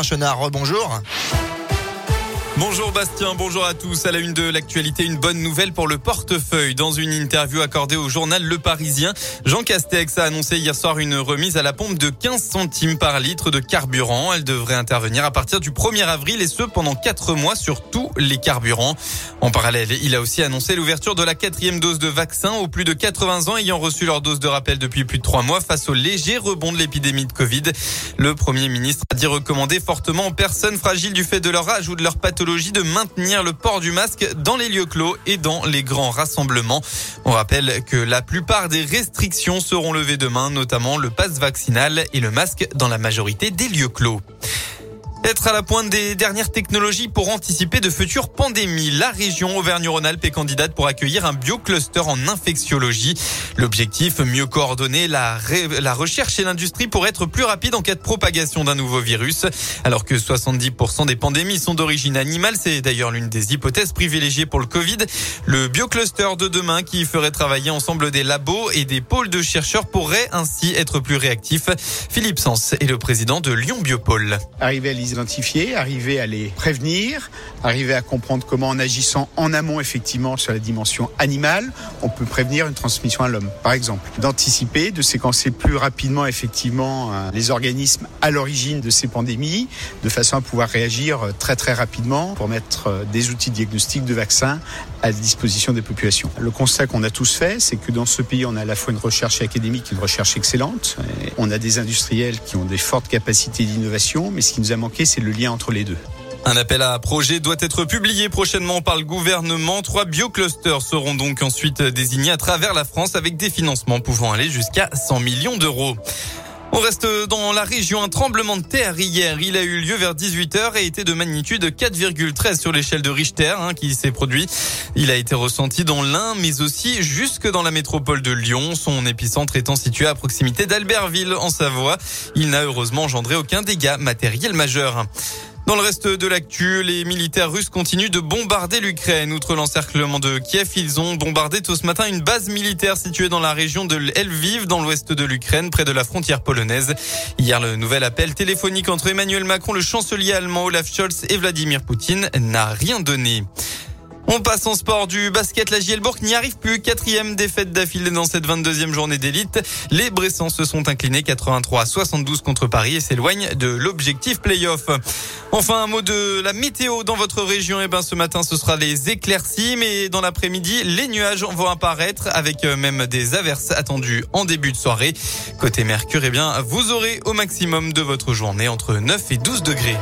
Chenard, bonjour. Bonjour Bastien, bonjour à tous. À la une de l'actualité, une bonne nouvelle pour le portefeuille. Dans une interview accordée au journal Le Parisien, Jean Castex a annoncé hier soir une remise à la pompe de 15 centimes par litre de carburant. Elle devrait intervenir à partir du 1er avril et ce pendant 4 mois sur tous les carburants. En parallèle, il a aussi annoncé l'ouverture de la quatrième dose de vaccin aux plus de 80 ans ayant reçu leur dose de rappel depuis plus de 3 mois face au léger rebond de l'épidémie de Covid. Le Premier ministre a dit recommander fortement aux personnes fragiles du fait de leur âge ou de leur pathologie de maintenir le port du masque dans les lieux clos et dans les grands rassemblements. On rappelle que la plupart des restrictions seront levées demain, notamment le passe vaccinal et le masque dans la majorité des lieux clos. Être à la pointe des dernières technologies pour anticiper de futures pandémies. La région Auvergne-Rhône-Alpes est candidate pour accueillir un biocluster en infectiologie. L'objectif, mieux coordonner la, recherche et l'industrie pour être plus rapide en cas de propagation d'un nouveau virus. Alors que 70% des pandémies sont d'origine animale, c'est d'ailleurs l'une des hypothèses privilégiées pour le Covid. Le biocluster de demain qui ferait travailler ensemble des labos et des pôles de chercheurs pourrait ainsi être plus réactif. Philippe Sens est le président de Lyon Biopôle identifier, arriver à les prévenir, arriver à comprendre comment en agissant en amont effectivement sur la dimension animale, on peut prévenir une transmission à l'homme, par exemple. D'anticiper, de séquencer plus rapidement effectivement euh, les organismes à l'origine de ces pandémies, de façon à pouvoir réagir euh, très très rapidement pour mettre euh, des outils de diagnostic de vaccins à disposition des populations. Le constat qu'on a tous fait, c'est que dans ce pays, on a à la fois une recherche académique, une recherche excellente. On a des industriels qui ont des fortes capacités d'innovation, mais ce qui nous a manqué, c'est le lien entre les deux. Un appel à projet doit être publié prochainement par le gouvernement. Trois bioclusters seront donc ensuite désignés à travers la France avec des financements pouvant aller jusqu'à 100 millions d'euros. On reste dans la région. Un tremblement de terre hier. Il a eu lieu vers 18h et était de magnitude 4,13 sur l'échelle de Richter hein, qui s'est produit. Il a été ressenti dans l'Ain, mais aussi jusque dans la métropole de Lyon. Son épicentre étant situé à proximité d'Albertville en Savoie. Il n'a heureusement engendré aucun dégât matériel majeur. Dans le reste de l'actu, les militaires russes continuent de bombarder l'Ukraine. Outre l'encerclement de Kiev, ils ont bombardé tôt ce matin une base militaire située dans la région de Lviv, dans l'ouest de l'Ukraine, près de la frontière polonaise. Hier, le nouvel appel téléphonique entre Emmanuel Macron, le chancelier allemand Olaf Scholz et Vladimir Poutine n'a rien donné. On passe en sport du basket. La Gielbourg n'y arrive plus. Quatrième défaite d'affilée dans cette 22e journée d'élite. Les Bressans se sont inclinés 83 à 72 contre Paris et s'éloignent de l'objectif playoff. Enfin, un mot de la météo dans votre région. Eh ben, ce matin, ce sera les éclaircies, mais dans l'après-midi, les nuages vont apparaître avec euh, même des averses attendues en début de soirée. Côté Mercure, eh bien, vous aurez au maximum de votre journée entre 9 et 12 degrés.